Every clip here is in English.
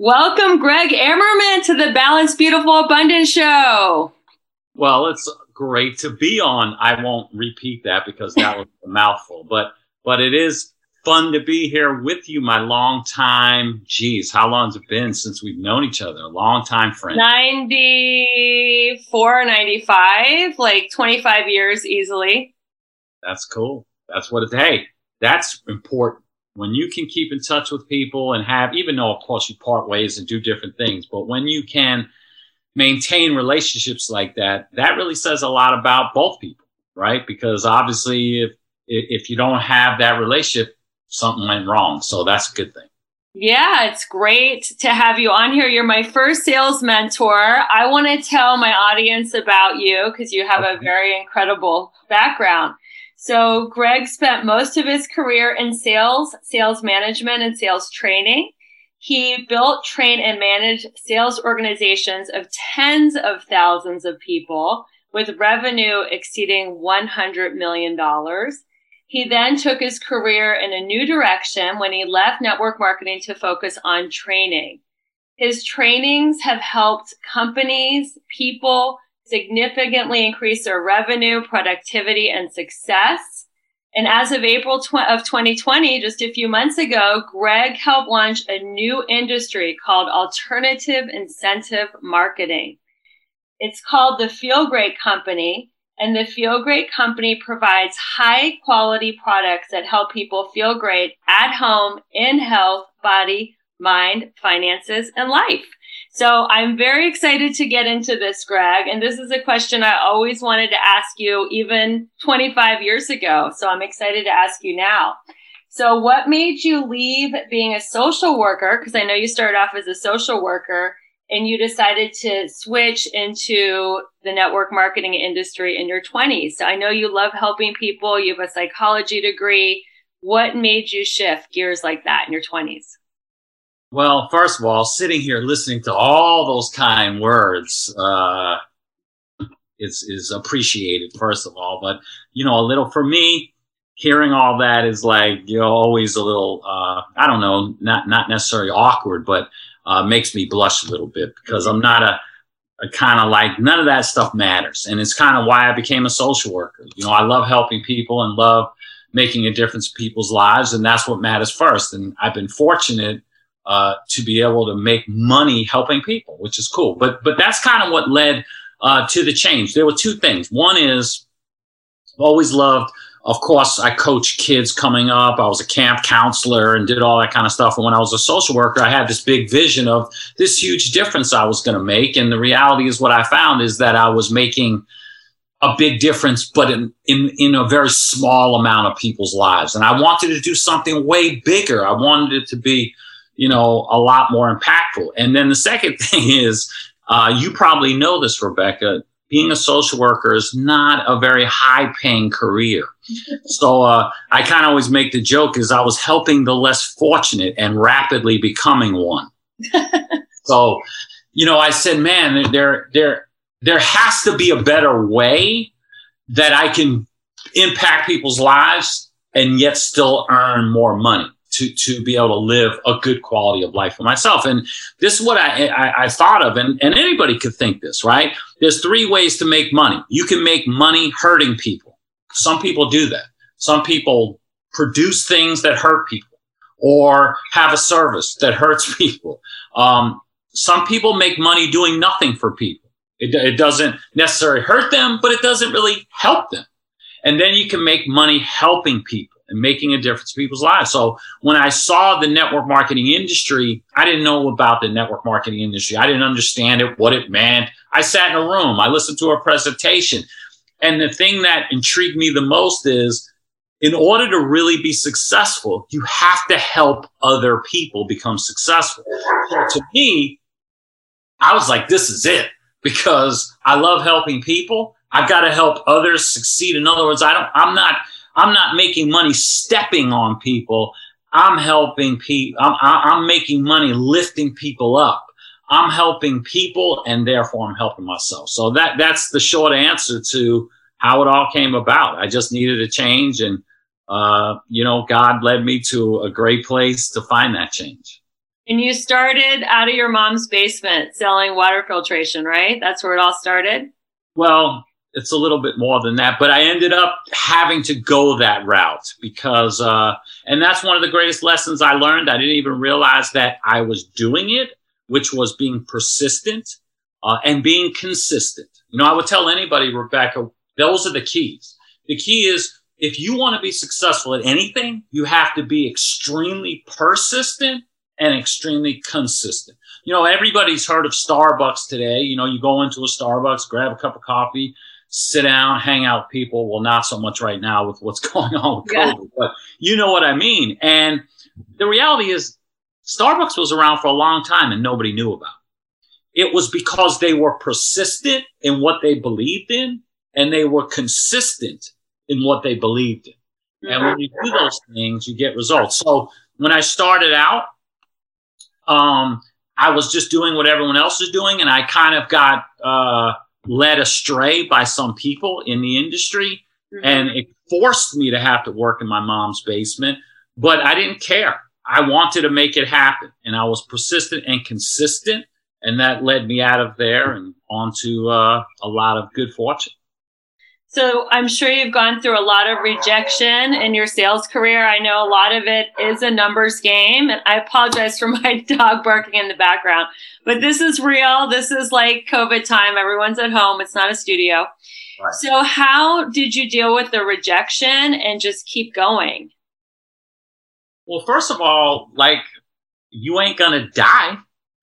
Welcome, Gregg Amerman, to the Balanced Beautiful Abundance Show. Well, it's great to be on. I won't repeat that because that was a mouthful, but but it is fun to be here with you, my long time. Geez, how long has it been since we've known each other? A long time friend. 94, 95, like 25 years easily. That's cool. That's what it's, hey, that's important. When you can keep in touch with people and have, even though of course you part ways and do different things, but when you can maintain relationships like that, that really says a lot about both people, right? Because obviously if, if you don't have that relationship, something went wrong. So that's a good thing. Yeah, it's great to have you on here. You're my first sales mentor. I want to tell my audience about you because you have okay. a very incredible background. So, Gregg spent most of his career in sales, sales management, and sales training. He built, trained, and managed sales organizations of tens of thousands of people with revenue exceeding $100 million. He then took his career in a new direction when he left network marketing to focus on training. His trainings have helped companies, people significantly increase their revenue, productivity, and success. And as of April tw- of 2020, just a few months ago, Gregg helped launch a new industry called alternative incentive marketing. It's called the Feel Great Company and the Feel Great Company provides high quality products that help people feel great at home in health, body, mind, finances, and life. So I'm very excited to get into this, Gregg. And this is a question I always wanted to ask you even 25 years ago. So I'm excited to ask you now. So what made you leave being a social worker? Because I know you started off as a social worker and you decided to switch into the network marketing industry in your 20s. So I know you love helping people, you have a psychology degree. What made you shift gears like that in your 20s? Well, first of all, sitting here listening to all those kind words uh, is is appreciated. First of all, but you know, a little for me, hearing all that is like you know always a little uh, I don't know, not not necessarily awkward, but uh, makes me blush a little bit because I'm not a, a kind of like none of that stuff matters, and it's kind of why I became a social worker. You know, I love helping people and love making a difference in people's lives, and that's what matters first. And I've been fortunate uh, to be able to make money helping people, which is cool. But but that's kind of what led uh, to the change. There were two things. One is I've always loved of course, I coached kids coming up. I was a camp counselor and did all that kind of stuff. And when I was a social worker, I had this big vision of this huge difference I was going to make. And the reality is, what I found is that I was making a big difference, but in, in, in a very small amount of people's lives. And I wanted to do something way bigger. I wanted it to be, you know, a lot more impactful. And then the second thing is, uh, you probably know this, Rebecca. Being a social worker is not a very high paying career. so uh, I kind of always make the joke is I was helping the less fortunate and rapidly becoming one. so, you know, I said, man, there, there, there has to be a better way that I can impact people's lives and yet still earn more money to, to be able to live a good quality of life for myself. And this is what I, I, I, thought of, and, and anybody could think this, right? There's three ways to make money. You can make money hurting people. Some people do that. Some people produce things that hurt people or have a service that hurts people. Um, some people make money doing nothing for people. It, it doesn't necessarily hurt them, but it doesn't really help them. And then you can make money helping people making a difference in people's lives. So when I saw the network marketing industry, I didn't know about the network marketing industry. I didn't understand it, what it meant. I sat in a room, I listened to a presentation. And the thing that intrigued me the most is in order to really be successful, you have to help other people become successful. So to me, I was like, this is it because I love helping people. I've got to help others succeed. In other words, I don't, I'm not, I'm not making money stepping on people. I'm helping people. I'm, I'm making money lifting people up. I'm helping people and therefore I'm helping myself. So that, that's the short answer to how it all came about. I just needed a change and, uh, you know, God led me to a great place to find that change. And you started out of your mom's basement selling water filtration, right? That's where it all started? Well, it's a little bit more than that, but I ended up having to go that route because, uh, and that's one of the greatest lessons I learned. I didn't even realize that I was doing it, which was being persistent uh, and being consistent. You know, I would tell anybody, Rebecca, those are the keys. The key is if you want to be successful at anything, you have to be extremely persistent and extremely consistent. You know, everybody's heard of Starbucks today. You know, you go into a Starbucks, grab a cup of coffee, sit down, hang out with people. Well, not so much right now with what's going on with yeah. COVID, but you know what I mean. And the reality is, Starbucks was around for a long time and nobody knew about. It it was because they were persistent in what they believed in and they were consistent in what they believed in. Mm-hmm. And when you do those things, you get results. So when I started out, um, I was just doing what everyone else was doing, and I kind of got uh, led astray by some people in the industry, mm-hmm. and it forced me to have to work in my mom's basement. But I didn't care. I wanted to make it happen, and I was persistent and consistent, and that led me out of there and onto uh, a lot of good fortune. So I'm sure you've gone through a lot of rejection in your sales career. I know a lot of it is a numbers game. And I apologize for my dog barking in the background, but this is real. This is like COVID time. Everyone's at home. It's not a studio. Right. So how did you deal with the rejection and just keep going? Well, first of all, like you ain't to die.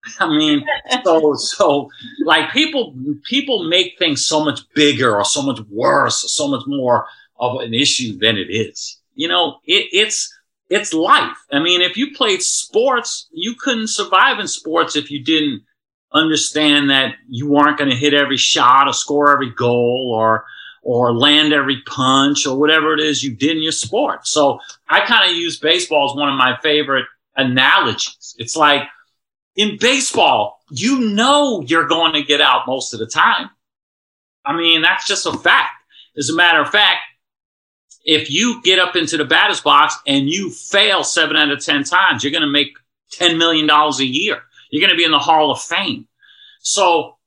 I mean, so so like people people make things so much bigger or so much worse or so much more of an issue than it is. You know, it, it's it's life. I mean, if you played sports, you couldn't survive in sports if you didn't understand that you weren't going to hit every shot or score every goal or or land every punch or whatever it is you did in your sport. So I kind of use baseball as one of my favorite analogies. It's like in baseball, you know you're going to get out most of the time. I mean, that's just a fact. As a matter of fact, if you get up into the batter's box and you fail seven out of 10 times, you're going to make $10 million a year. You're going to be in the Hall of Fame. So,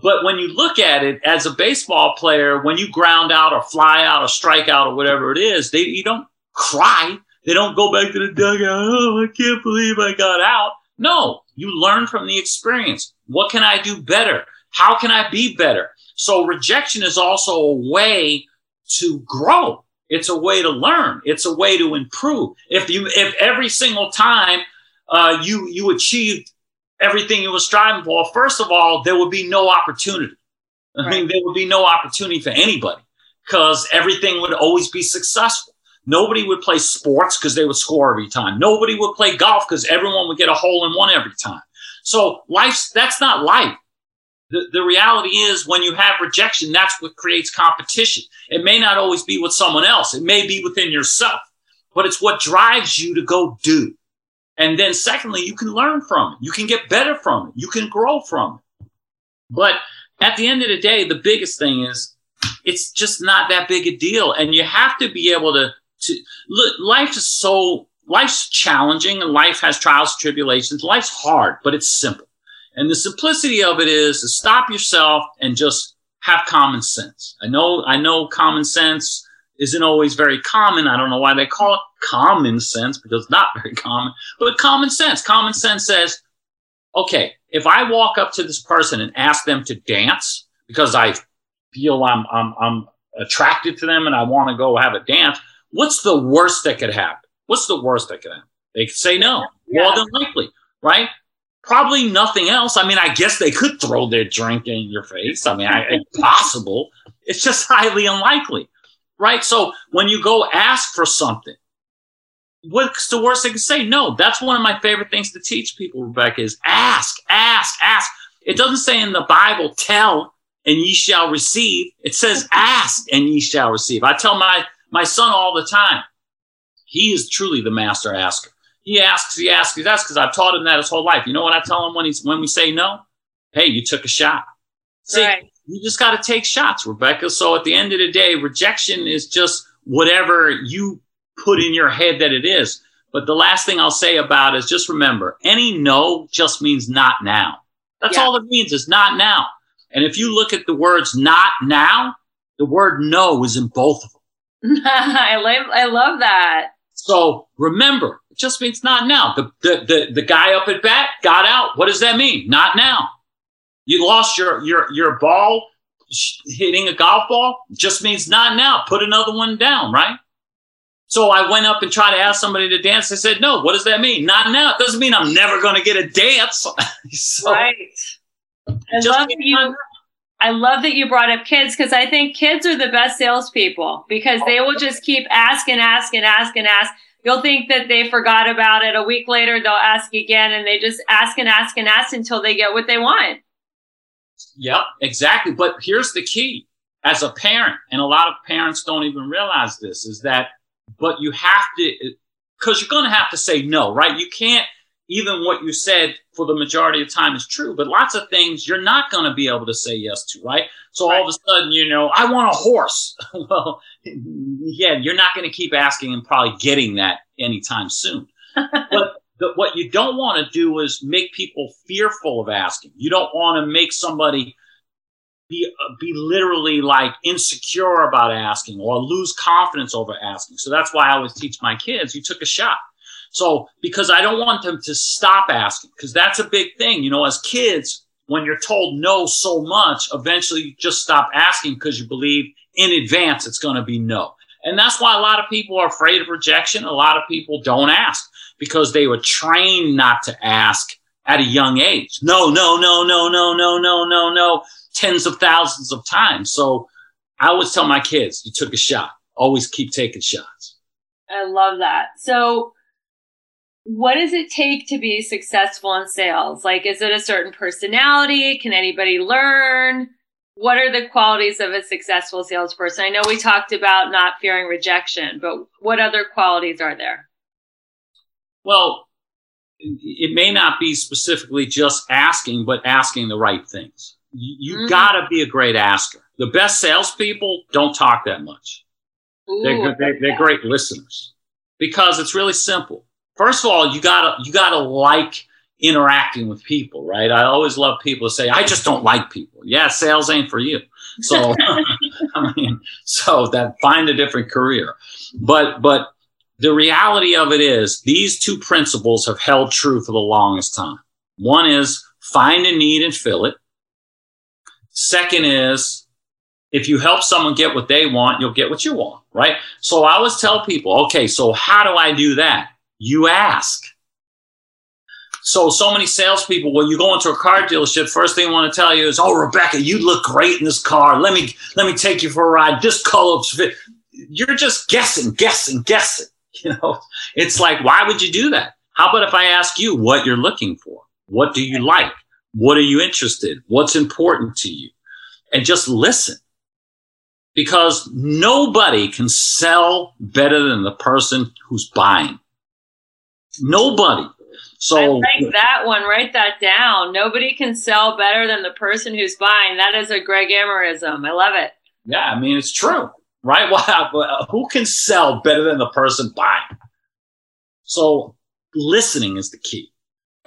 but when you look at it as a baseball player, when you ground out or fly out or strike out or whatever it is, they, you don't cry. They don't go back to the dugout. Oh, I can't believe I got out. No, you learn from the experience. What can I do better? How can I be better? So rejection is also a way to grow. It's a way to learn. It's a way to improve. If you, if every single time uh, you you achieved everything you were striving for, first of all, there would be no opportunity. I right. mean, there would be no opportunity for anybody because everything would always be successful. Nobody would play sports because they would score every time. Nobody would play golf because everyone would get a hole in one every time. So life's that's not life. The, the reality is when you have rejection, that's what creates competition. It may not always be with someone else. It may be within yourself, but it's what drives you to go do. And then secondly, you can learn from it. You can get better from it. You can grow from it. But at the end of the day, the biggest thing is it's just not that big a deal. And you have to be able to, to look, life is so, life's challenging and life has trials, and tribulations. Life's hard, but it's simple. And the simplicity of it is to stop yourself and just have common sense. I know, I know common sense isn't always very common. I don't know why they call it common sense because it's not very common, but common sense. Common sense says, okay, if I walk up to this person and ask them to dance because I feel I'm, I'm, I'm attracted to them and I want to go have a dance, what's the worst that could happen? What's the worst that could happen? They could say no, yeah. more than likely, right? Probably nothing else. I mean, I guess they could throw their drink in your face. I mean, I, it's possible. It's just highly unlikely, right? So when you go ask for something, what's the worst they can say? No. That's one of my favorite things to teach people, Rebecca, is ask, ask, ask. It doesn't say in the Bible, tell and ye shall receive. It says ask and ye shall receive. I tell my, my son all the time, he is truly the master asker. He asks, he asks, he asks, because I've taught him that his whole life. You know what I tell him when he's when we say no? Hey, you took a shot. See, right. you just got to take shots, Rebecca. So at the end of the day, rejection is just whatever you put in your head that it is. But the last thing I'll say about is just remember, any no just means not now. That's yeah. all it means is not now. And if you look at the words not now, the word no is in both of them. I love I love that. So remember, it just means not now. The, the, the, the guy up at bat got out. What does that mean? Not now. You lost your, your, your ball hitting a golf ball just means not now. Put another one down, right? So I went up and tried to ask somebody to dance. They said, no, what does that mean? Not now. It doesn't mean I'm never going to get a dance. so, right. I love you, I love that you brought up kids because I think kids are the best salespeople because they will just keep asking, and asking, and ask and ask you'll think that they forgot about it. A week later, they'll ask again and they just ask and ask and ask until they get what they want. Yep, exactly. But here's the key as a parent, and a lot of parents don't even realize this, is that, but you have to, because you're going to have to say no, right? You can't, even what you said for the majority of time is true, but lots of things you're not going to be able to say yes to, right? So right. all of a sudden, you know, I want a horse. well, yeah, you're not going to keep asking and probably getting that anytime soon. but the, what you don't want to do is make people fearful of asking. You don't want to make somebody be uh, be literally like insecure about asking or lose confidence over asking. So that's why I always teach my kids: you took a shot. So because I don't want them to stop asking, because that's a big thing. You know, as kids, when you're told no so much, eventually you just stop asking because you believe in advance it's going to be no. And that's why a lot of people are afraid of rejection. A lot of people don't ask because they were trained not to ask at a young age. No, no, no, no, no, no, no, no, no, tens of thousands of times. So I always tell my kids, you took a shot. Always keep taking shots. I love that. So what does it take to be successful in sales? Like, is it a certain personality? Can anybody learn? What are the qualities of a successful salesperson? I know we talked about not fearing rejection, but what other qualities are there? Well, it may not be specifically just asking, but asking the right things. You, mm-hmm. gotta be a great asker. The best salespeople don't talk that much. Ooh, they're, they're, they're great listeners because it's really simple first of all, you gotta you gotta like interacting with people, right? I always love people to say, I just don't like people. Yeah, sales ain't for you. So I mean, so that find a different career. But but the reality of it is these two principles have held true for the longest time. One is find a need and fill it. Second is if you help someone get what they want, you'll get what you want, right? So I always tell people, okay, so how do I do that? You ask. So, so many salespeople, when you go into a car dealership, first thing they want to tell you is, "Oh, Rebecca, you look great in this car. Let me let me take you for a ride. This color fit." You're just guessing, guessing, guessing. You know, it's like, why would you do that? How about if I ask you what you're looking for? What do you like? What are you interested? What's important to you? And just listen because nobody can sell better than the person who's buying. Nobody. So I like that one. Write that down. Nobody can sell better than the person who's buying. That is a Gregg Amerism. I love it. Yeah, I mean it's true, right? Well, who can sell better than the person buying? So listening is the key.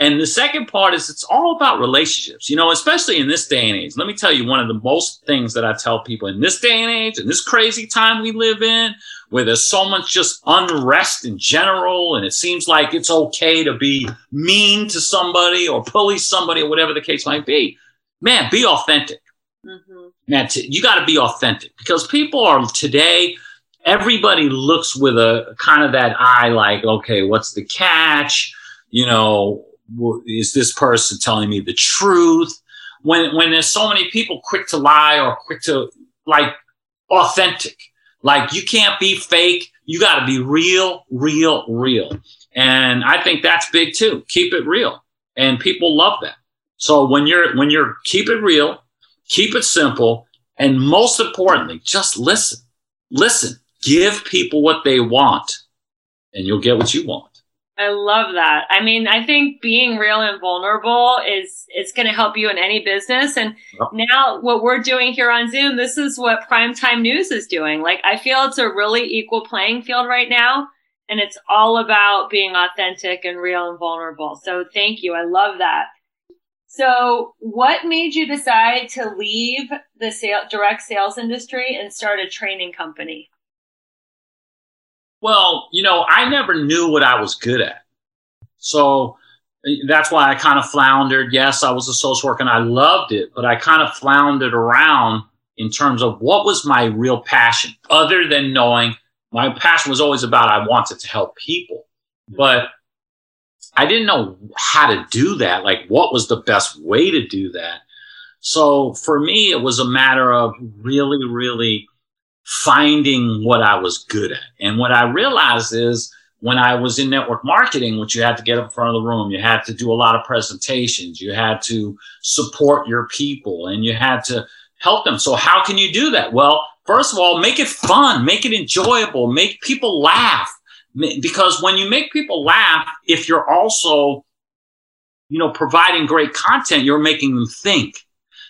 And the second part is it's all about relationships, you know, especially in this day and age. Let me tell you one of the most things that I tell people in this day and age, in this crazy time we live in, where there's so much just unrest in general, and it seems like it's okay to be mean to somebody or police somebody or whatever the case might be. Man, be authentic. Mm-hmm. Man, t- you got to be authentic because people are today, everybody looks with a kind of that eye like, okay, what's the catch? You know, is this person telling me the truth? When when there's so many people quick to lie or quick to like authentic, like you can't be fake. You got to be real, real, real. And I think that's big too. Keep it real, and people love that. So when you're when you're keep it real, keep it simple, and most importantly, just listen. Listen. Give people what they want, and you'll get what you want. I love that. I mean, I think being real and vulnerable is it's going to help you in any business. And yep. now what we're doing here on Zoom, this is what primetime news is doing. Like I feel it's a really equal playing field right now. And it's all about being authentic and real and vulnerable. So thank you. I love that. So what made you decide to leave the sale, direct sales industry and start a training company? Well, you know, I never knew what I was good at. So eh, that's why I kind of floundered. Yes, I was a social worker and I loved it, but I kind of floundered around in terms of what was my real passion, other than knowing my passion was always about I wanted to help people. But I didn't know how to do that. Like, what was the best way to do that? So for me, it was a matter of really, really finding what I was good at. And what I realized is when I was in network marketing, which you had to get up in front of the room, you had to do a lot of presentations, you had to support your people and you had to help them. So how can you do that? Well, first of all, make it fun, make it enjoyable, make people laugh. Because when you make people laugh, if you're also, you know, providing great content, you're making them think.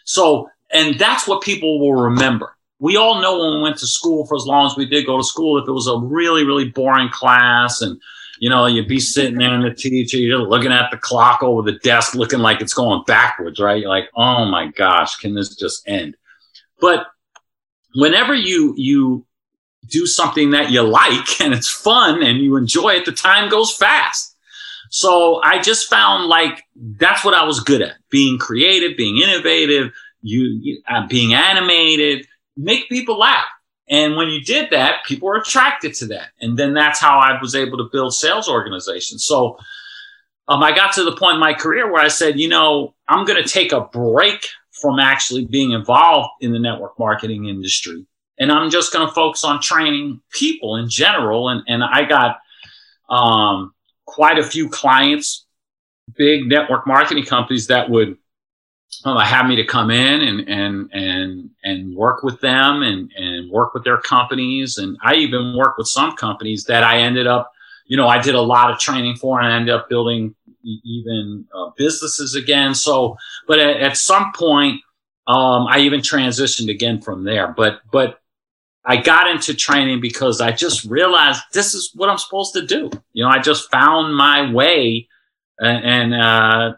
So, and that's what people will remember we all know when we went to school for as long as we did go to school, if it was a really, really boring class and, you know, you'd be sitting there and the teacher, you're looking at the clock over the desk, looking like it's going backwards, right? You're like, oh my gosh, can this just end? But whenever you, you do something that you like and it's fun and you enjoy it, the time goes fast. So I just found like that's what I was good at being creative, being innovative, you, you uh, being animated, make people laugh. And when you did that, people were attracted to that. And then that's how I was able to build sales organizations. So um, I got to the point in my career where I said, you know, I'm going to take a break from actually being involved in the network marketing industry. And I'm just going to focus on training people in general. And, and I got um, quite a few clients, big network marketing companies that would um, have me to come in and and and and work with them and and work with their companies. And I even work with some companies that I ended up you know I did a lot of training for and I ended up building even uh, businesses again. So but at, at some point um, I even transitioned again from there. But but I got into training because I just realized this is what I'm supposed to do. You know I just found my way and, and uh,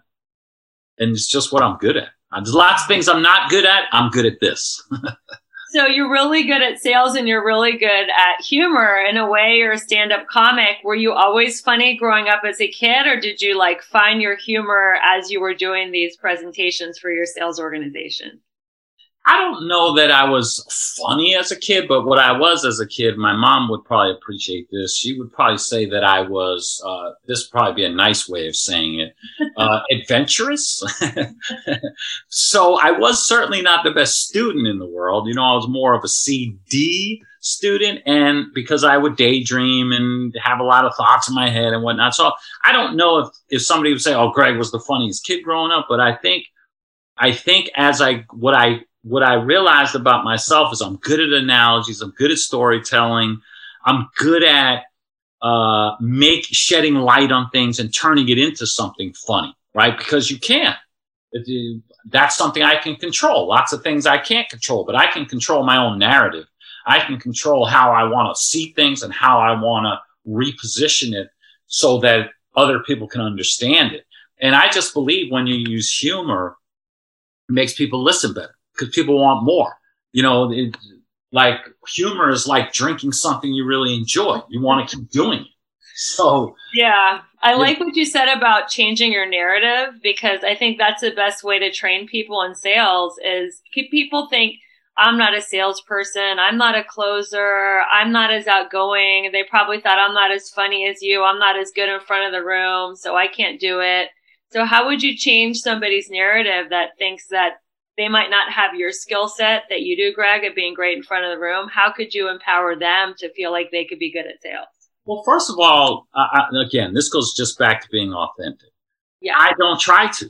and it's just what I'm good at. There's lots of things I'm not good at. I'm good at this. so you're really good at sales and you're really good at humor in a way you're a stand-up comic. Were you always funny growing up as a kid or did you like find your humor as you were doing these presentations for your sales organization? I don't know that I was funny as a kid, but what I was as a kid, my mom would probably appreciate this. She would probably say that I was, uh, this would probably be a nice way of saying it, uh, adventurous. so I was certainly not the best student in the world. You know, I was more of a CD student and because I would daydream and have a lot of thoughts in my head and whatnot. So I don't know if, if somebody would say, oh, Gregg was the funniest kid growing up, but I think I think as I what I what I realized about myself is I'm good at analogies. I'm good at storytelling. I'm good at uh, make shedding light on things and turning it into something funny, right? Because you can. That's something I can control. Lots of things I can't control, but I can control my own narrative. I can control how I want to see things and how I want to reposition it so that other people can understand it. And I just believe when you use humor, it makes people listen better because people want more. You know, it, like humor is like drinking something you really enjoy. You want to keep doing it. So yeah, I like what you said about changing your narrative because I think that's the best way to train people in sales is people think I'm not a salesperson. I'm not a closer. I'm not as outgoing. They probably thought I'm not as funny as you. I'm not as good in front of the room, so I can't do it. So how would you change somebody's narrative that thinks that they might not have your skill set that you do, Gregg, at being great in front of the room. How could you empower them to feel like they could be good at sales? Well, first of all, I, again, this goes just back to being authentic. Yeah. I don't try to.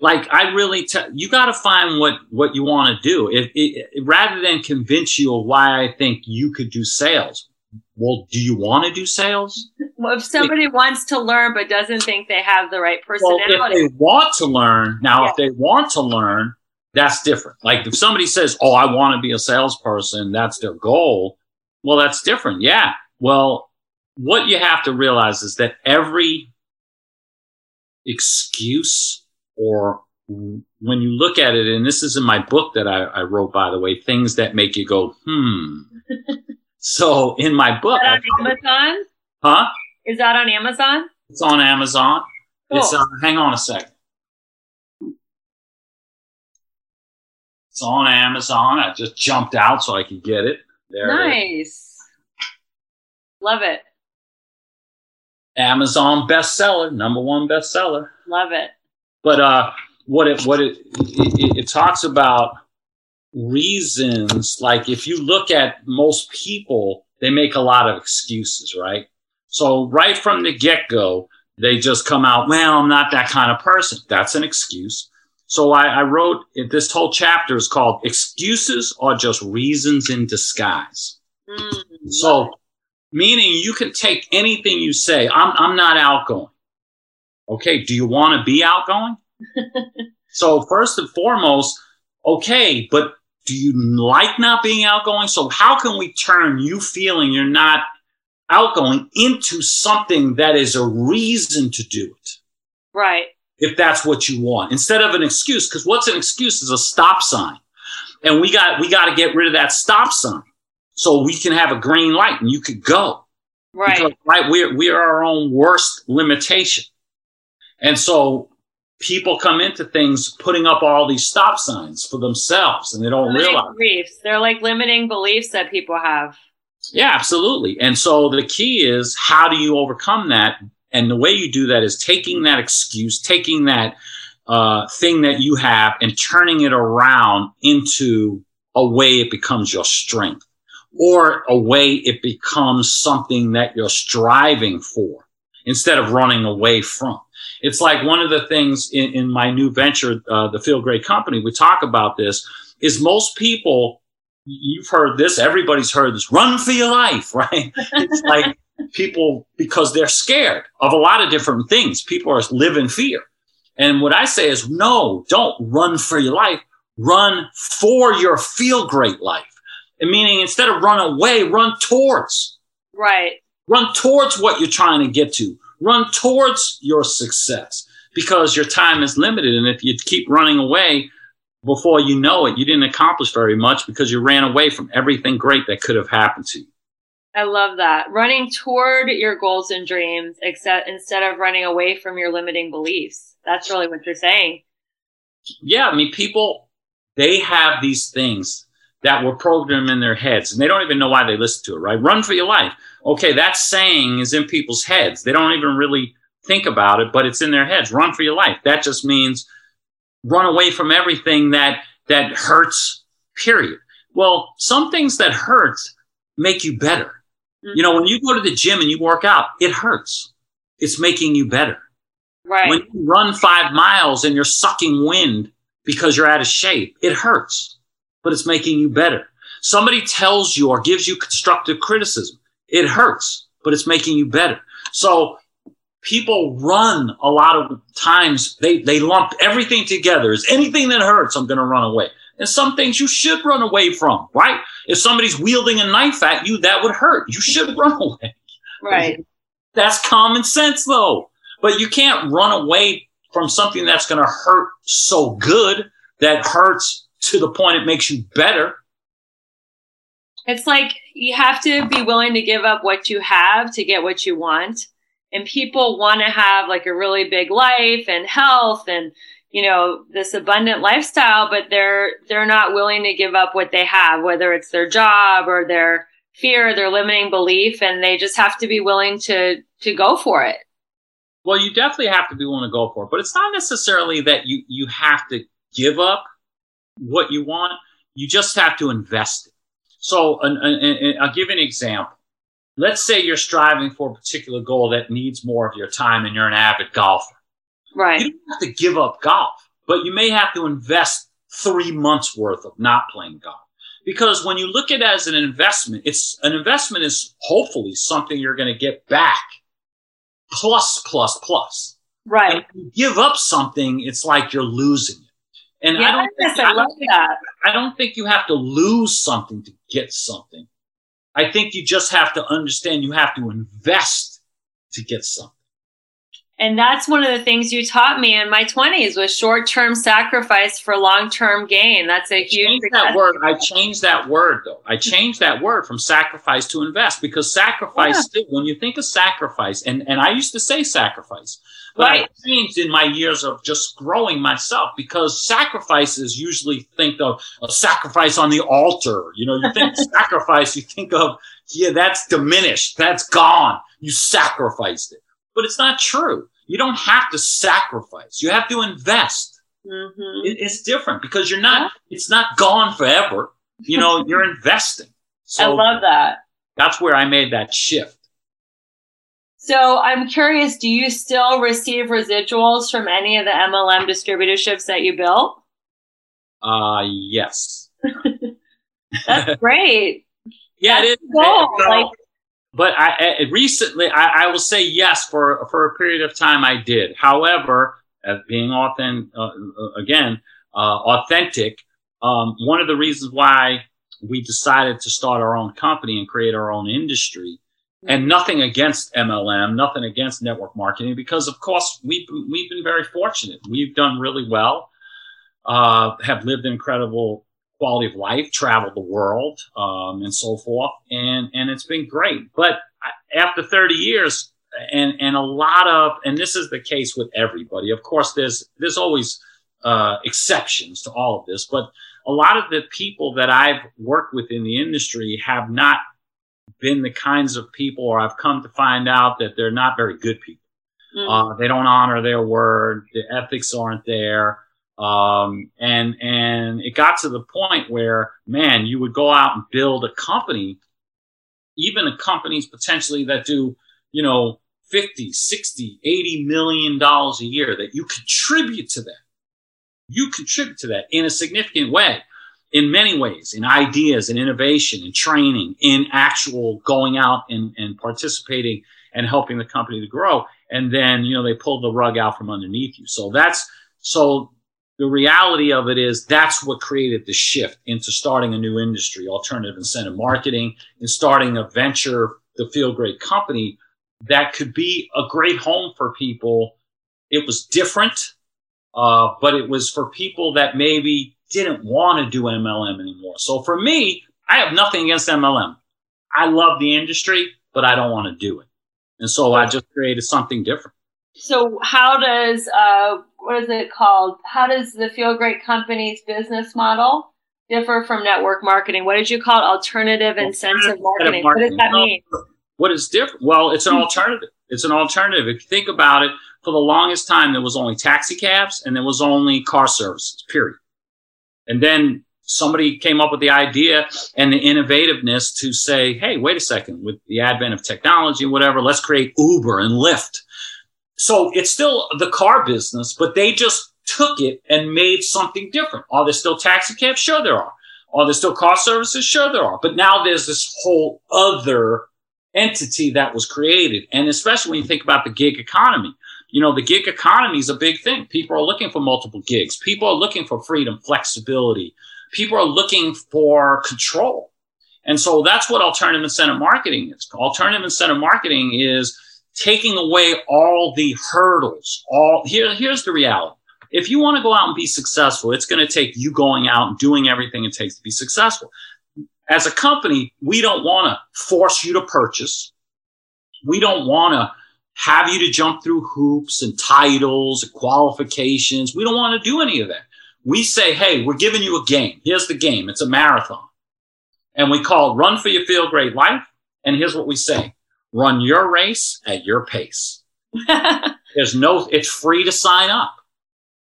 Like I really, te- you got to find what what you want to do. If it, rather than convince you of why I think you could do sales, well, do you want to do sales? Well, if somebody it, wants to learn but doesn't think they have the right personality, well, if they want to learn, now yeah. if they want to learn, that's different. Like if somebody says, Oh, I want to be a salesperson, that's their goal. Well, that's different. Yeah. Well, what you have to realize is that every excuse or when you look at it, and this is in my book that I, I wrote, by the way, things that make you go, hmm. so in my book, on Amazon? Huh? Is that on Amazon? It's on Amazon. Cool. It's uh, hang on a second. It's on Amazon. I just jumped out so I could get it. There nice. Love it. Amazon bestseller, number one bestseller. Love it. But uh, what it what it, it it talks about reasons. Like if you look at most people, they make a lot of excuses, right? So right from the get go, they just come out, well, I'm not that kind of person. That's an excuse. So I, I wrote this whole chapter is called Excuses Are Just Reasons in Disguise. Mm, so, meaning you can take anything you say. I'm, I'm not outgoing. Okay. Do you want to be outgoing? so, first and foremost, okay, but do you like not being outgoing? So, how can we turn you feeling you're not outgoing into something that is a reason to do it? Right if that's what you want instead of an excuse because what's an excuse is a stop sign. And we got we got to get rid of that stop sign so we can have a green light and you could go. Right. Because, right we're we are our own worst limitation. And so people come into things putting up all these stop signs for themselves and they don't limiting realize. beliefs. They're like limiting beliefs that people have. Yeah absolutely. And so the key is how do you overcome that and the way you do that is taking that excuse, taking that uh, thing that you have and turning it around into a way it becomes your strength or a way it becomes something that you're striving for instead of running away from. It's like one of the things in, in my new venture, uh, the Feel Great Company, we talk about this is most people, you've heard this, everybody's heard this, run for your life, right? It's like, people because they're scared of a lot of different things. People are live in fear. And what I say is no, don't run for your life. Run for your feel great life. And meaning instead of run away, run towards. Right. Run towards what you're trying to get to. Run towards your success because your time is limited. And if you keep running away, before you know it, you didn't accomplish very much because you ran away from everything great that could have happened to you. I love that. Running toward your goals and dreams, except instead of running away from your limiting beliefs. That's really what you're saying. Yeah, I mean, people they have these things that were programmed in their heads and they don't even know why they listen to it, right? Run for your life. Okay, that saying is in people's heads. They don't even really think about it, but it's in their heads. Run for your life. That just means run away from everything that that hurts, period. Well, some things that hurt make you better. Mm-hmm. You know, when you go to the gym and you work out, it hurts. It's making you better. Right. When you run five miles and you're sucking wind because you're out of shape, it hurts, but it's making you better. Somebody tells you or gives you constructive criticism. It hurts, but it's making you better. So people run a lot of times. They, they lump everything together. Is anything that hurts, I'm going to run away. And some things you should run away from, right? If somebody's wielding a knife at you, that would hurt. You should run away. Right. That's common sense though. But you can't run away from something that's going to hurt so good that hurts to the point it makes you better. It's like you have to be willing to give up what you have to get what you want. And people want to have like a really big life and health and you know this abundant lifestyle but they're they're not willing to give up what they have whether it's their job or their fear their limiting belief and they just have to be willing to to go for it well, you definitely have to be willing to go for it, but it's not necessarily that you you have to give up what you want. You just have to invest it. So, an, an, I'll give an example. Let's say you're striving for a particular goal that needs more of your time, and you're an avid golfer. Right. You don't have to give up golf, but you may have to invest three months worth of not playing golf. Because when you look at it as an investment, it's an investment is hopefully something you're going to get back plus, plus, plus. Right. And you give up something, it's like you're losing it. And I don't think, I, I love think, that. I don't think you have to lose something to get something. I think you just have to understand you have to invest to get something. And that's one of the things you taught me in my 20s was short-term sacrifice for long-term gain. That's a huge that word. I changed that word though. I changed that word from sacrifice to invest because sacrifice yeah. when you think of sacrifice and and I used to say sacrifice. But right. I changed in my years of just growing myself because sacrifices usually think of a sacrifice on the altar. You know, you think sacrifice, you think of, yeah, that's diminished. That's gone. You sacrificed it but it's not true. You don't have to sacrifice. You have to invest. Mm-hmm. It, it's different because you're not, it's not gone forever. You know, you're investing. So I love that. That's where I made that shift. So I'm curious, do you still receive residuals from any of the MLM distributorships that you built? Uh, yes. That's great. yeah, That's it is. Cool. like, but I, I recently, I, I, will say yes for for a period of time I did. However, being authentic, uh, uh, again, uh, authentic. Um, one of the reasons why we decided to start our own company and create our own industry, and nothing against MLM, nothing against network marketing, because of course we've we've been very fortunate. We've done really well, uh, have lived incredible quality of life, traveled the world, um, and so forth. And, and it's been great. But after 30 years, and, and a lot of, and this is the case with everybody. Of course, there's, there's always, uh, exceptions to all of this, but a lot of the people that I've worked with in the industry have not been the kinds of people, or I've come to find out that they're not very good people. Mm. Uh, they don't honor their word. The ethics aren't there. Um, and, and it got to the point where, man, you would go out and build a company, even a companies potentially that do, you know, 50, 60, 80 million dollars a year that you contribute to that. You contribute to that in a significant way in many ways, in ideas and in innovation and in training, in actual going out and, and participating and helping the company to grow. And then, you know, they pull the rug out from underneath you. So that's, so the reality of it is that's what created the shift into starting a new industry, alternative incentive marketing, and starting a venture, the feel great company that could be a great home for people. It was different, uh, but it was for people that maybe didn't want to do MLM anymore. So for me, I have nothing against MLM. I love the industry, but I don't want to do it. And so I just created something different. So how does uh, what is it called? How does the Feel Great Company's business model differ from network marketing? What did you call it? Alternative incentive marketing. What does that mean? What is different? Well, it's an alternative. It's an alternative. If you think about it, for the longest time, there was only taxi cabs and there was only car services, period. And then somebody came up with the idea and the innovativeness to say, hey, wait a second, with the advent of technology whatever, let's create Uber and Lyft. So it's still the car business, but they just took it and made something different. Are there still taxi cabs? Sure, there are. Are there still car services? Sure, there are. But now there's this whole other entity that was created. And especially when you think about the gig economy, you know, the gig economy is a big thing. People are looking for multiple gigs. People are looking for freedom, flexibility. People are looking for control. And so that's what alternative incentive marketing is. Alternative incentive marketing is taking away all the hurdles. All here, here's the reality. If you want to go out and be successful, it's going to take you going out and doing everything it takes to be successful. As a company, we don't want to force you to purchase. We don't want to have you to jump through hoops and titles and qualifications. We don't want to do any of that. We say, hey, we're giving you a game. Here's the game. It's a marathon. And we call it Run for Your Feel Great Life. And here's what we say run your race at your pace. There's no, it's free to sign up.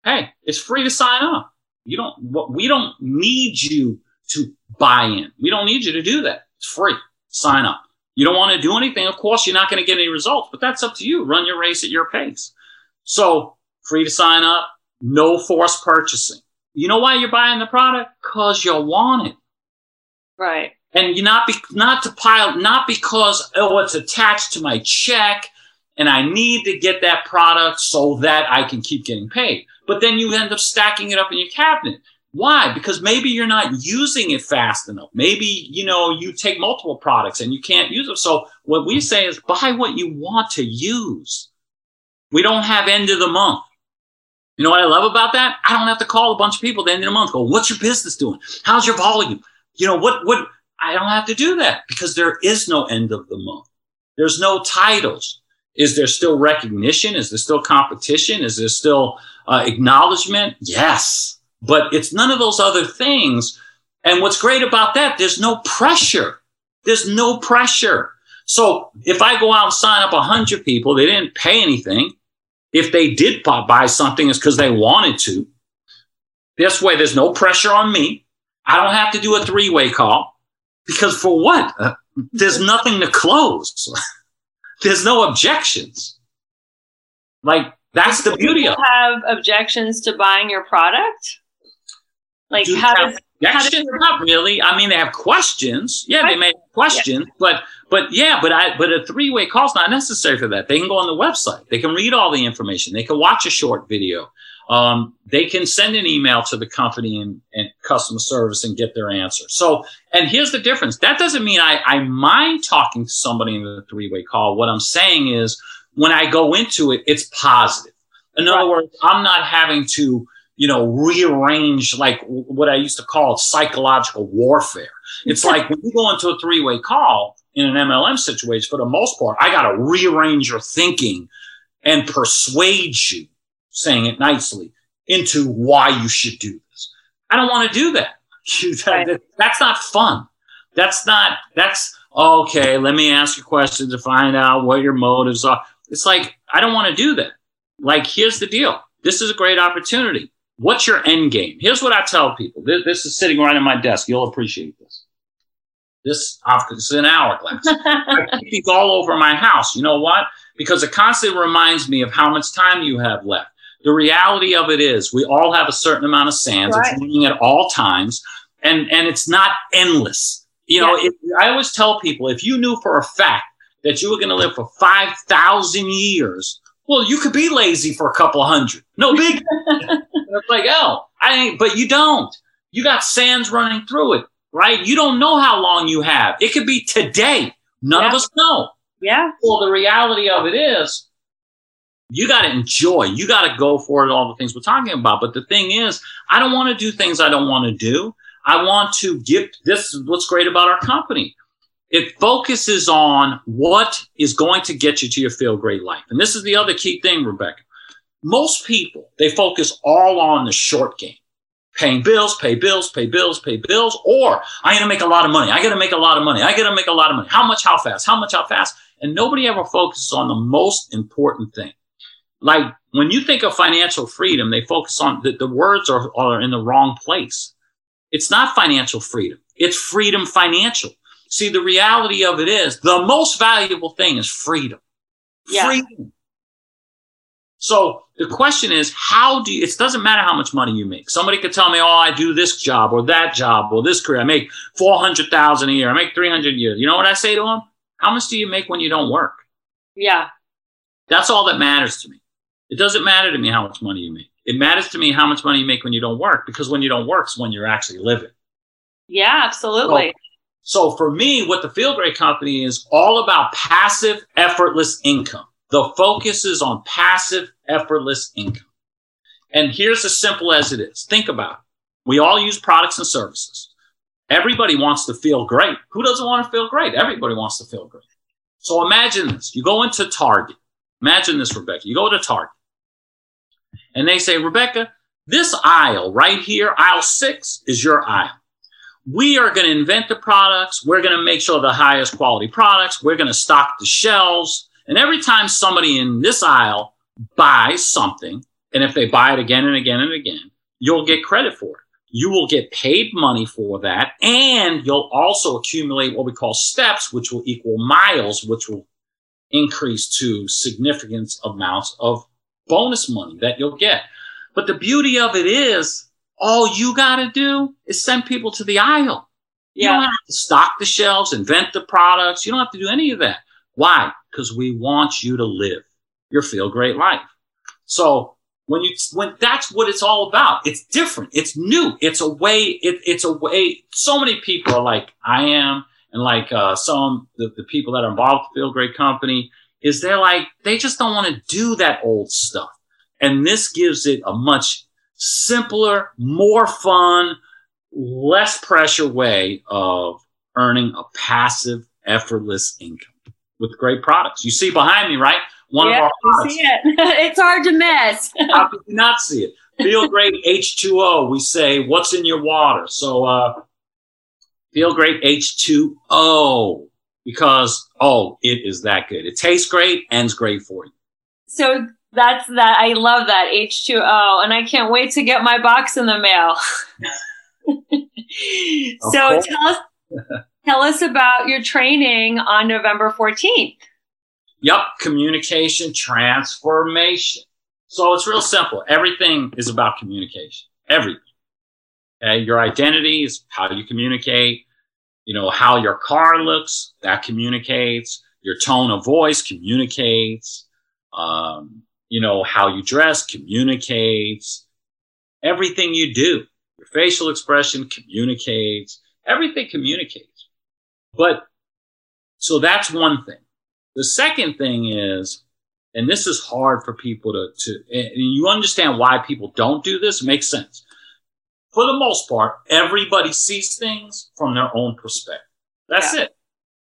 Hey, it's free to sign up. You don't, we don't need you to buy in. We don't need you to do that. It's free. Sign up. You don't want to do anything. Of course, you're not going to get any results, but that's up to you. Run your race at your pace. So free to sign up, no forced purchasing. You know why you're buying the product? Cause you want it. Right. And you not be, not to pile, not because, oh, it's attached to my check and I need to get that product so that I can keep getting paid. But then you end up stacking it up in your cabinet. Why? Because maybe you're not using it fast enough. Maybe, you know, you take multiple products and you can't use them. So what we say is buy what you want to use. We don't have end of the month. You know what I love about that? I don't have to call a bunch of people at the end of the month. Go, what's your business doing? How's your volume? You know, what, what, I don't have to do that because there is no end of the month. There's no titles. Is there still recognition? Is there still competition? Is there still uh, acknowledgement? Yes but it's none of those other things. And what's great about that, there's no pressure. There's no pressure. So if I go out and sign up a hundred people, they didn't pay anything. If they did buy something, it's because they wanted to. This way, there's no pressure on me. I don't have to do a three way call because for what? Uh, there's nothing to close. there's no objections. Like that's the beauty of. Have objections to buying your product? Like Do how does, how does not really. I mean, they have questions. Yeah, they may have questions, yeah. but but yeah, but I but a three way call is not necessary for that. They can go on the website. They can read all the information. They can watch a short video. Um, they can send an email to the company and, and customer service and get their answer. So, and here's the difference. That doesn't mean I, I mind talking to somebody in the three way call. What I'm saying is when I go into it, it's positive. In right. other words, I'm not having to you know, rearrange like what I used to call psychological warfare. It's like when you go into a three way call in an MLM situation, for the most part, I got to rearrange your thinking and persuade you, saying it nicely, into why you should do this. I don't want to do that. That's not fun. That's not, that's okay. Let me ask you questions to find out what your motives are. It's like, I don't want to do that. Like, here's the deal. This is a great opportunity. What's your end game? Here's what I tell people. This, this is sitting right on my desk. You'll appreciate this. This, this is an hourglass. I keep these all over my house. You know what? Because it constantly reminds me of how much time you have left. The reality of it is we all have a certain amount of sands. Right. It's running at all times and, and it's not endless. You know, yeah. if, I always tell people, if you knew for a fact that you were going to live for 5,000 years, well, you could be lazy for a couple hundred. No big. it's like, oh, I ain't, but you don't. You got sands running through it, right? You don't know how long you have. It could be today. None yeah. of us know. Yeah. Well, the reality of it is, you got to enjoy. You got to go for it, all the things we're talking about. But the thing is, I don't want to do things I don't want to do. I want to give this is what's great about our company. It focuses on what is going to get you to your feel great life. And this is the other key thing, Rebecca. Most people, they focus all on the short game. Paying bills, pay bills, pay bills, pay bills, or I gotta make a lot of money. I gotta make a lot of money. I gotta make a lot of money. How much, how fast? How much, how fast? And nobody ever focuses on the most important thing. Like when you think of financial freedom, they focus on the, the words are, are in the wrong place. It's not financial freedom. It's freedom financial. See, the reality of it is the most valuable thing is freedom. Yeah. Freedom. So the question is, how do you, it doesn't matter how much money you make. Somebody could tell me, oh, I do this job or that job or this career. I make 400,000 a year. I make 300 a year. You know what I say to them? How much do you make when you don't work? Yeah. That's all that matters to me. It doesn't matter to me how much money you make. It matters to me how much money you make when you don't work because when you don't work is when you're actually living. Yeah, absolutely. So, so for me, what the Feel Great Company is all about passive, effortless income. The focus is on passive, effortless income. And here's as simple as it is. Think about it. We all use products and services. Everybody wants to feel great. Who doesn't want to feel great? Everybody wants to feel great. So imagine this. You go into Target. Imagine this, Rebecca. You go to Target and they say, Rebecca, this aisle right here, aisle six is your aisle. We are going to invent the products. We're going to make sure the highest quality products. We're going to stock the shelves. And every time somebody in this aisle buys something, and if they buy it again and again and again, you'll get credit for it. You will get paid money for that, and you'll also accumulate what we call steps, which will equal miles, which will increase to significant amounts of bonus money that you'll get. But the beauty of it is, all you got to do is send people to the aisle. You Yeah. don't have to stock the shelves, invent the products. You don't have to do any of that. Why? Because we want you to live your feel great life. So when you when that's what it's all about. It's different. It's new. It's a way. It, it's a way. So many people are like I am, and like uh, some the, the people that are involved with the Feel Great Company is they're like they just don't want to do that old stuff, and this gives it a much simpler, more fun, less pressure way of earning a passive, effortless income with great products. You see behind me, right? One yeah, of our products. see it. it's hard to miss. How could you not see it? Feel great H2O. We say, what's in your water? So, uh, feel great H2O because, oh, it is that good. It tastes great and it's great for you. So that's that. I love that H2O, and I can't wait to get my box in the mail. so tell us, tell us about your training on November 14th. Yep. Communication transformation. So it's real simple. Everything is about communication. Everything. Okay. Your identity is how you communicate. You know, how your car looks, that communicates. Your tone of voice communicates. Um, you know, how you dress communicates. Everything you do, your facial expression communicates. Everything communicates. But so that's one thing. The second thing is, and this is hard for people to, to, and you understand why people don't do this, makes sense. For the most part, everybody sees things from their own perspective. That's it.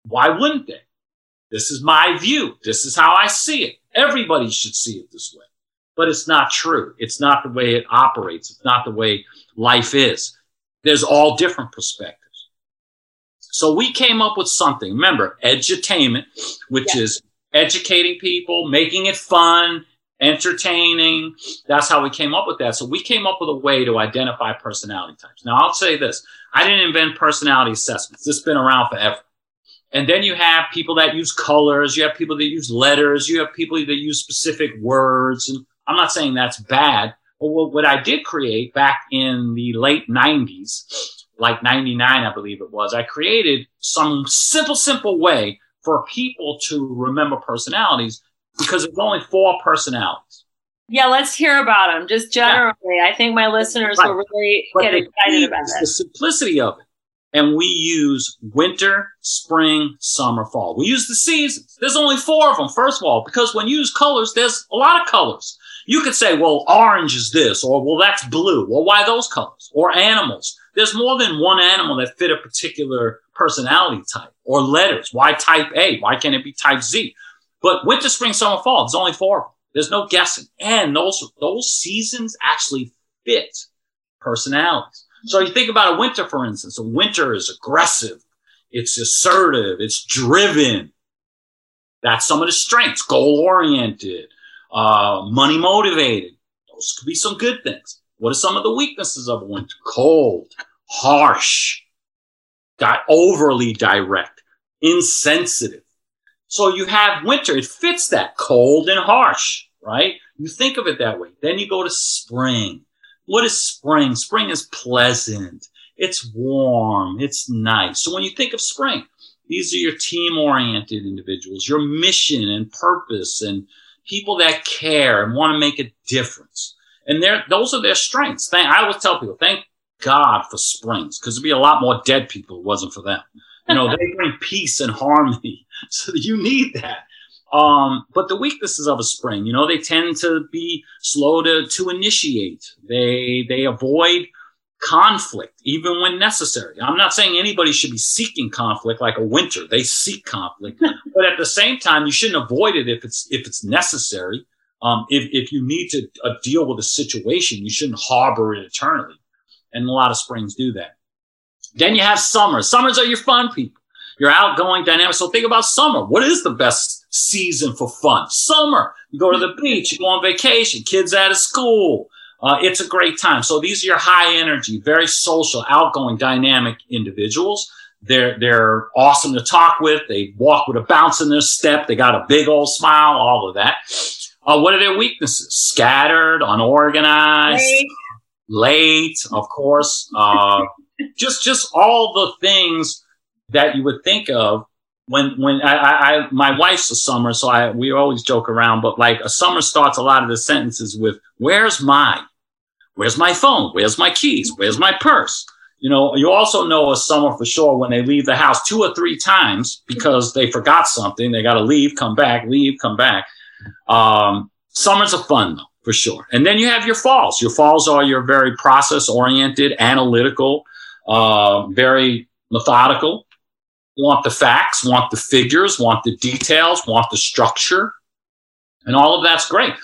Why wouldn't they? This is my view. This is how I see it. Everybody should see it this way. But it's not true. It's not the way it operates. It's not the way life is. There's all different perspectives. So we came up with something. Remember, EdgeUtainment, which Yeah. is educating people, making it fun, entertaining. That's how we came up with that. So we came up with a way to identify personality types. Now I'll say this. I didn't invent personality assessments. This has been around forever. And then you have people that use colors. You have people that use letters. You have people that use specific words. And I'm not saying that's bad. But what, I did create back in the late 90s, like 99, I believe it was, I created some simple, simple way for people to remember personalities because there's only four personalities. Yeah, let's hear about them. Just generally, I think my listeners Right. will really But get excited about is the simplicity of it. And we use winter, spring, summer, fall. We use the seasons. There's only four of them, first of all, because when you use colors, there's a lot of colors. You could say, well, orange is this, or well, that's blue. Well, why those colors? Or animals. There's more than one animal that fit a particular personality type or letters. Why type A? Why can't it be type Z? But winter, spring, summer, fall, there's only four. There's no guessing. And those, those seasons actually fit personalities. So you think about a winter, for instance. A winter is aggressive. It's assertive. It's driven. That's some of the strengths. Goal oriented, uh, money motivated. Those could be some good things. What are some of the weaknesses of a winter? Cold, harsh, got overly direct, insensitive. So you have winter. It fits that cold and harsh, right? You think of it that way. Then you go to spring. What is spring? Spring is pleasant. It's warm. It's nice. So when you think of spring, these are your team oriented individuals, your mission and purpose and people that care and want to make a difference. And those are their strengths. Thank, I always tell people, thank God for springs because there'd be a lot more dead people if it wasn't for them. You know, they bring peace and harmony. So you need that. Um, but the weaknesses of a spring, you know, they tend to be slow to, to initiate. They, they avoid conflict, even when necessary. I'm not saying anybody should be seeking conflict like a winter. They seek conflict, but at the same time, you shouldn't avoid it if it's, if it's necessary. Um, if, if you need to uh, deal with a situation, you shouldn't harbor it eternally. And a lot of springs do that. Then you have summer. Summers are your fun people. You're outgoing, dynamic. So think about summer. What is the best season for fun? Summer. You go to the beach, you go on vacation, kids out of school. Uh, it's a great time. So these are your high energy, very social, outgoing, dynamic individuals. They're, they're awesome to talk with. They walk with a bounce in their step. They got a big old smile, all of that. Uh, what are their weaknesses? Scattered, unorganized, late, late of course. Uh, just, just all the things that you would think of when when I, I, my wife's a summer, so I we always joke around, but like a summer starts a lot of the sentences with "Where's my? Where's my phone? Where's my keys? Where's my purse?" You know, you also know a summer for sure when they leave the house two or three times because they forgot something. They got to leave, come back, leave, come back. Um, summers are fun though, for sure. And then you have your falls. Your falls are your very process oriented, analytical, uh, very methodical want the facts, want the figures, want the details, want the structure. And all of that's great.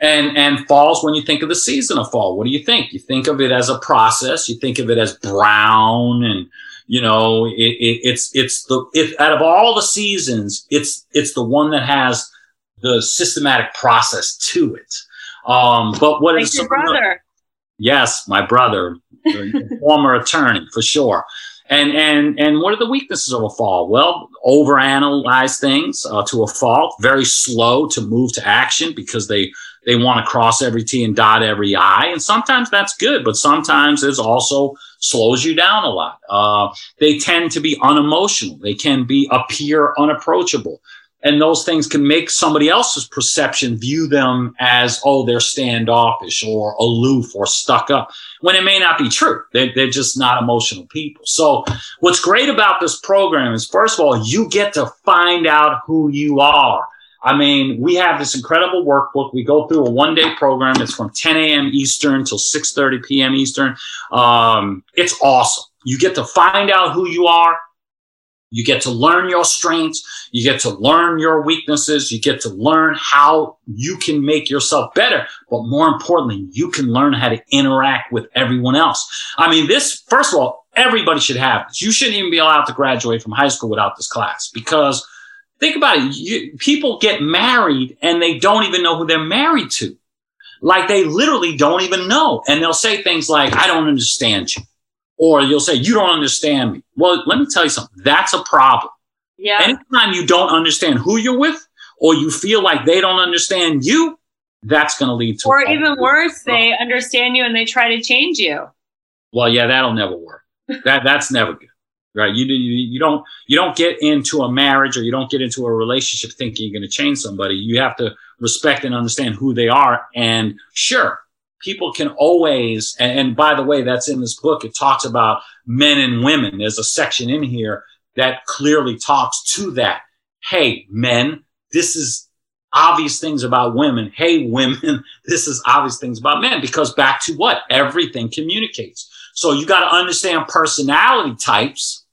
And, and falls, when you think of the season of fall, what do you think? You think of it as a process. You think of it as brown and, you know, it, it, it's, it's the, it, out of all the seasons, it's, it's the one that has the systematic process to it. Um, but what like is your brother? Yes, my brother, former attorney for sure. And and and what are the weaknesses of a fall? Well, overanalyze things uh, to a fault. Very slow to move to action because they they want to cross every T and dot every I. And sometimes that's good, but sometimes it also slows you down a lot. Uh, they tend to be unemotional. They can be appear unapproachable and those things can make somebody else's perception view them as oh they're standoffish or aloof or stuck up when it may not be true they're, they're just not emotional people so what's great about this program is first of all you get to find out who you are I mean, we have this incredible workbook. We go through a one day program. It's from 10 a.m. Eastern till 6.30 p.m. Eastern. Um, it's awesome. You get to find out who you are. You get to learn your strengths. You get to learn your weaknesses. You get to learn how you can make yourself better. But more importantly, you can learn how to interact with everyone else. I mean, this, first of all, everybody should have this. You shouldn't even be allowed to graduate from high school without this class because think about it. You, people get married and they don't even know who they're married to. Like they literally don't even know. And they'll say things like, I don't understand you. Or you'll say, you don't understand me. Well, let me tell you something. That's a problem. Yeah. Anytime you don't understand who you're with or you feel like they don't understand you, that's going to lead to. Or even worse, they understand you and they try to change you. Well, yeah, that'll never work. that that's never good, right? You, you you don't you don't get into a marriage or you don't get into a relationship thinking you're going to change somebody. You have to respect and understand who they are. And sure, people can always, and, and, by the way, that's in this book. It talks about men and women. There's a section in here that clearly talks to that. Hey, men, this is, obvious things about women. Hey, women, this is obvious things about men because back to what? Everything communicates. So you got to understand personality types.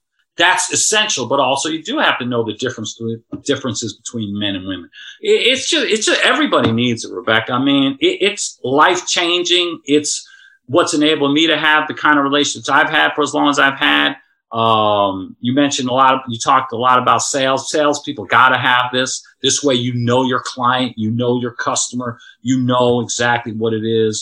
That's essential, but also you do have to know the difference, differences between men and women. It's just, it's just, everybody needs it, Rebecca. I mean, it, it's life changing. It's what's enabled me to have the kind of relationships I've had for as long as I've had. Um, you mentioned a lot of, you talked a lot about sales. Sales people got to have this. This way, you know your client, you know your customer, you know exactly what it is,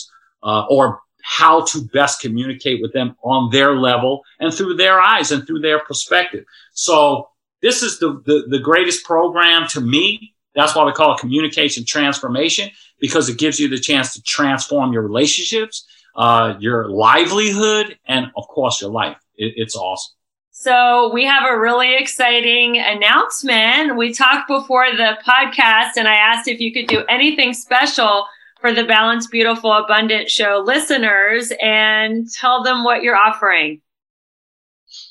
uh, or how to best communicate with them on their level and through their eyes and through their perspective. So this is the, the, the greatest program to me. That's why we call it communication transformation because it gives you the chance to transform your relationships, uh, your livelihood, and of course your life. It, it's awesome. So we have a really exciting announcement. We talked before the podcast and I asked if you could do anything special for the Balanced Beautiful Abundant Show listeners and tell them what you're offering.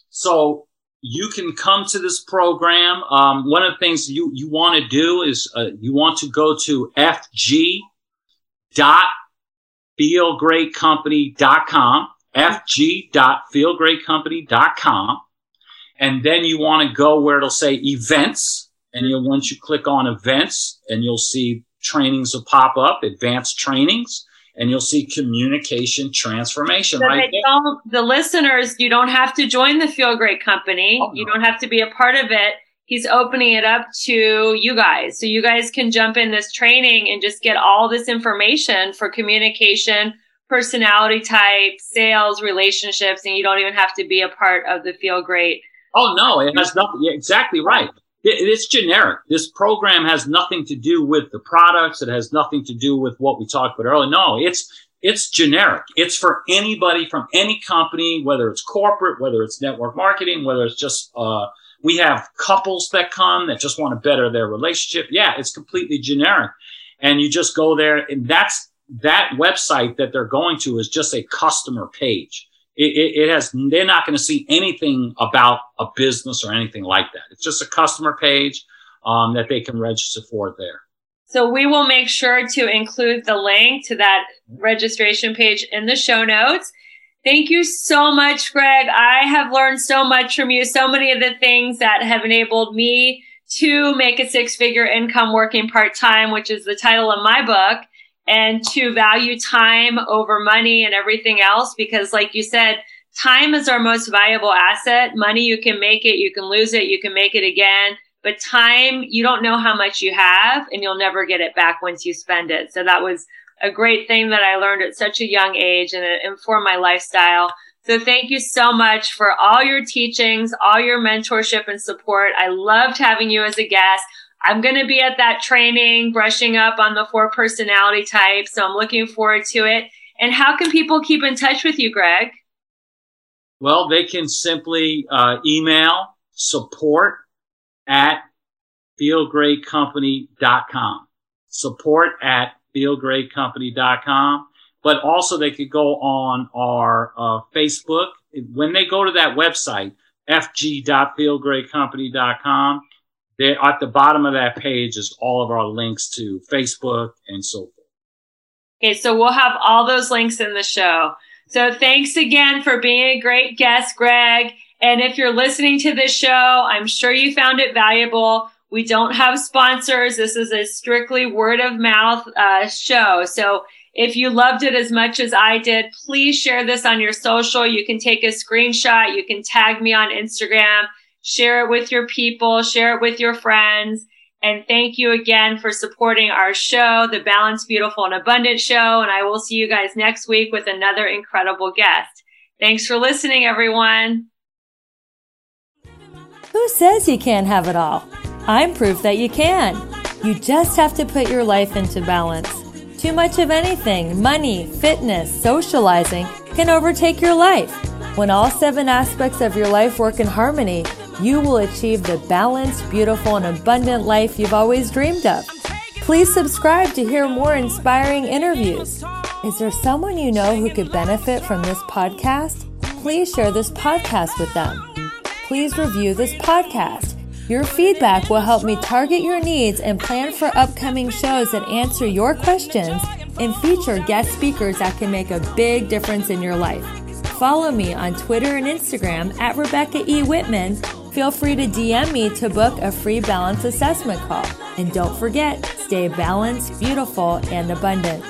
So you can come to this program. Um, one of the things you, you want to do is uh, you want to go to fg.feelgreatcompany.com, fg.feelgreatcompany.com and then you want to go where it'll say events. And you'll, once you click on events and you'll see trainings will pop up, advanced trainings, and you'll see communication transformation so right The listeners, you don't have to join the Feel Great Company. Oh, no. You don't have to be a part of it. He's opening it up to you guys. So you guys can jump in this training and just get all this information for communication, personality type, sales, relationships, and you don't even have to be a part of the Feel Great Oh no, it has nothing. Yeah, exactly right. It, it's generic. This program has nothing to do with the products. It has nothing to do with what we talked about earlier. No, it's it's generic. It's for anybody from any company, whether it's corporate, whether it's network marketing, whether it's just uh, we have couples that come that just want to better their relationship. Yeah, it's completely generic, and you just go there, and that's that website that they're going to is just a customer page it, it, has they're not going to see anything about a business or anything like that. It's just a customer page um, that they can register for there. So we will make sure to include the link to that registration page in the show notes. Thank you so much Gregg. I have learned so much from you so many of the things that have enabled me to make a six figure income working part time which is the title of my book and to value time over money and everything else. Because like you said, time is our most valuable asset. Money, you can make it, you can lose it, you can make it again. But time, you don't know how much you have and you'll never get it back once you spend it. So that was a great thing that I learned at such a young age and it informed my lifestyle. So thank you so much for all your teachings, all your mentorship and support. I loved having you as a guest. I'm going to be at that training, brushing up on the four personality types. So I'm looking forward to it. And how can people keep in touch with you, Gregg? Well, they can simply uh, email support at feelgreatcompany.com. Support at feelgreatcompany.com. But also they could go on our uh, Facebook. When they go to that website, fg.feelgreatcompany.com, there at the bottom of that page is all of our links to Facebook and so forth. Okay, so we'll have all those links in the show. So thanks again for being a great guest, Gregg. And if you're listening to this show, I'm sure you found it valuable. We don't have sponsors. This is a strictly word of mouth uh, show. So if you loved it as much as I did, please share this on your social. You can take a screenshot. You can tag me on Instagram share it with your people, share it with your friends. And thank you again for supporting our show, the Balanced, Beautiful, and Abundant Show. And I will see you guys next week with another incredible guest. Thanks for listening, everyone. Who says you can't have it all? I'm proof that you can. You just have to put your life into balance. Too much of anything, money, fitness, socializing, can overtake your life. When all seven aspects of your life work in harmony, you will achieve the balanced, beautiful, and abundant life you've always dreamed of. Please subscribe to hear more inspiring interviews. Is there someone you know who could benefit from this podcast? Please share this podcast with them. Please review this podcast. Your feedback will help me target your needs and plan for upcoming shows that answer your questions and feature guest speakers that can make a big difference in your life. Follow me on Twitter and Instagram at Rebecca E. Whitman. Feel free to DM me to book a free balance assessment call. And don't forget, stay balanced, beautiful, and abundant.